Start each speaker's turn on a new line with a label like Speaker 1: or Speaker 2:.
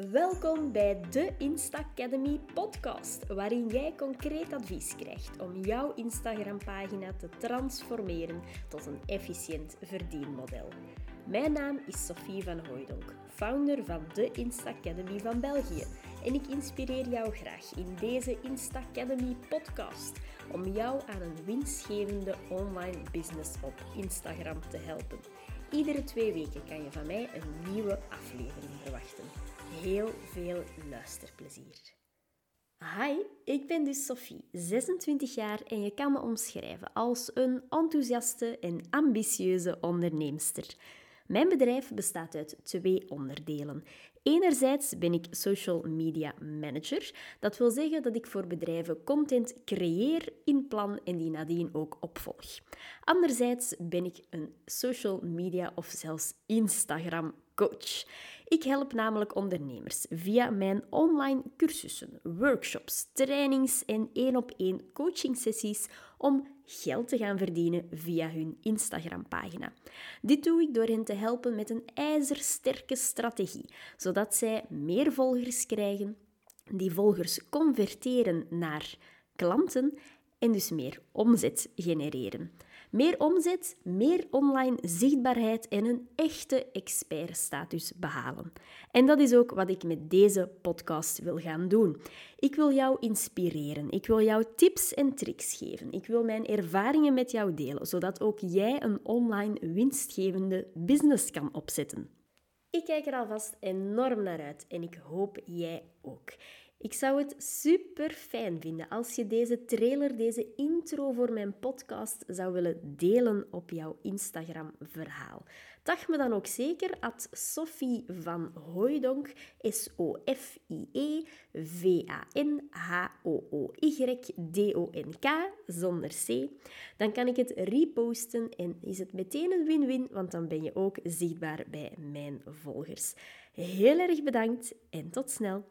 Speaker 1: Welkom bij de Insta Academy podcast, waarin jij concreet advies krijgt om jouw Instagram-pagina te transformeren tot een efficiënt verdienmodel. Mijn naam is Sophie van Hooydonk, founder van de Insta Academy van België. En ik inspireer jou graag in deze Insta Academy podcast om jou aan een winstgevende online business op Instagram te helpen. Iedere twee weken kan je van mij een nieuwe aflevering verwachten. Heel veel luisterplezier. Hi, ik ben dus Sophie, 26 jaar en je kan me omschrijven als een enthousiaste en ambitieuze onderneemster. Mijn bedrijf bestaat uit twee onderdelen. Enerzijds ben ik social media manager. Dat wil zeggen dat ik voor bedrijven content creëer, inplan en die nadien ook opvolg. Anderzijds ben ik een social media of zelfs Instagram coach. Ik help namelijk ondernemers via mijn online cursussen, workshops, trainings en één op één coaching sessies om geld te gaan verdienen via hun Instagram-pagina. Dit doe ik door hen te helpen met een ijzersterke strategie, zodat zij meer volgers krijgen, die volgers converteren naar klanten en dus meer omzet genereren. Meer omzet, meer online zichtbaarheid en een echte expertstatus behalen. En dat is ook wat ik met deze podcast wil gaan doen. Ik wil jou inspireren. Ik wil jou tips en tricks geven. Ik wil mijn ervaringen met jou delen, zodat ook jij een online winstgevende business kan opzetten. Ik kijk er alvast enorm naar uit en ik hoop jij ook. Ik zou het super fijn vinden als je deze trailer, deze intro voor mijn podcast zou willen delen op jouw Instagram-verhaal. Tag me dan ook zeker at Sophie van Hooydonk, S-O-F-I-E V-A-N-H-O-O-Y-D-O-N-K, zonder C. Dan kan ik het reposten en is het meteen een win-win, want dan ben je ook zichtbaar bij mijn volgers. Heel erg bedankt en tot snel!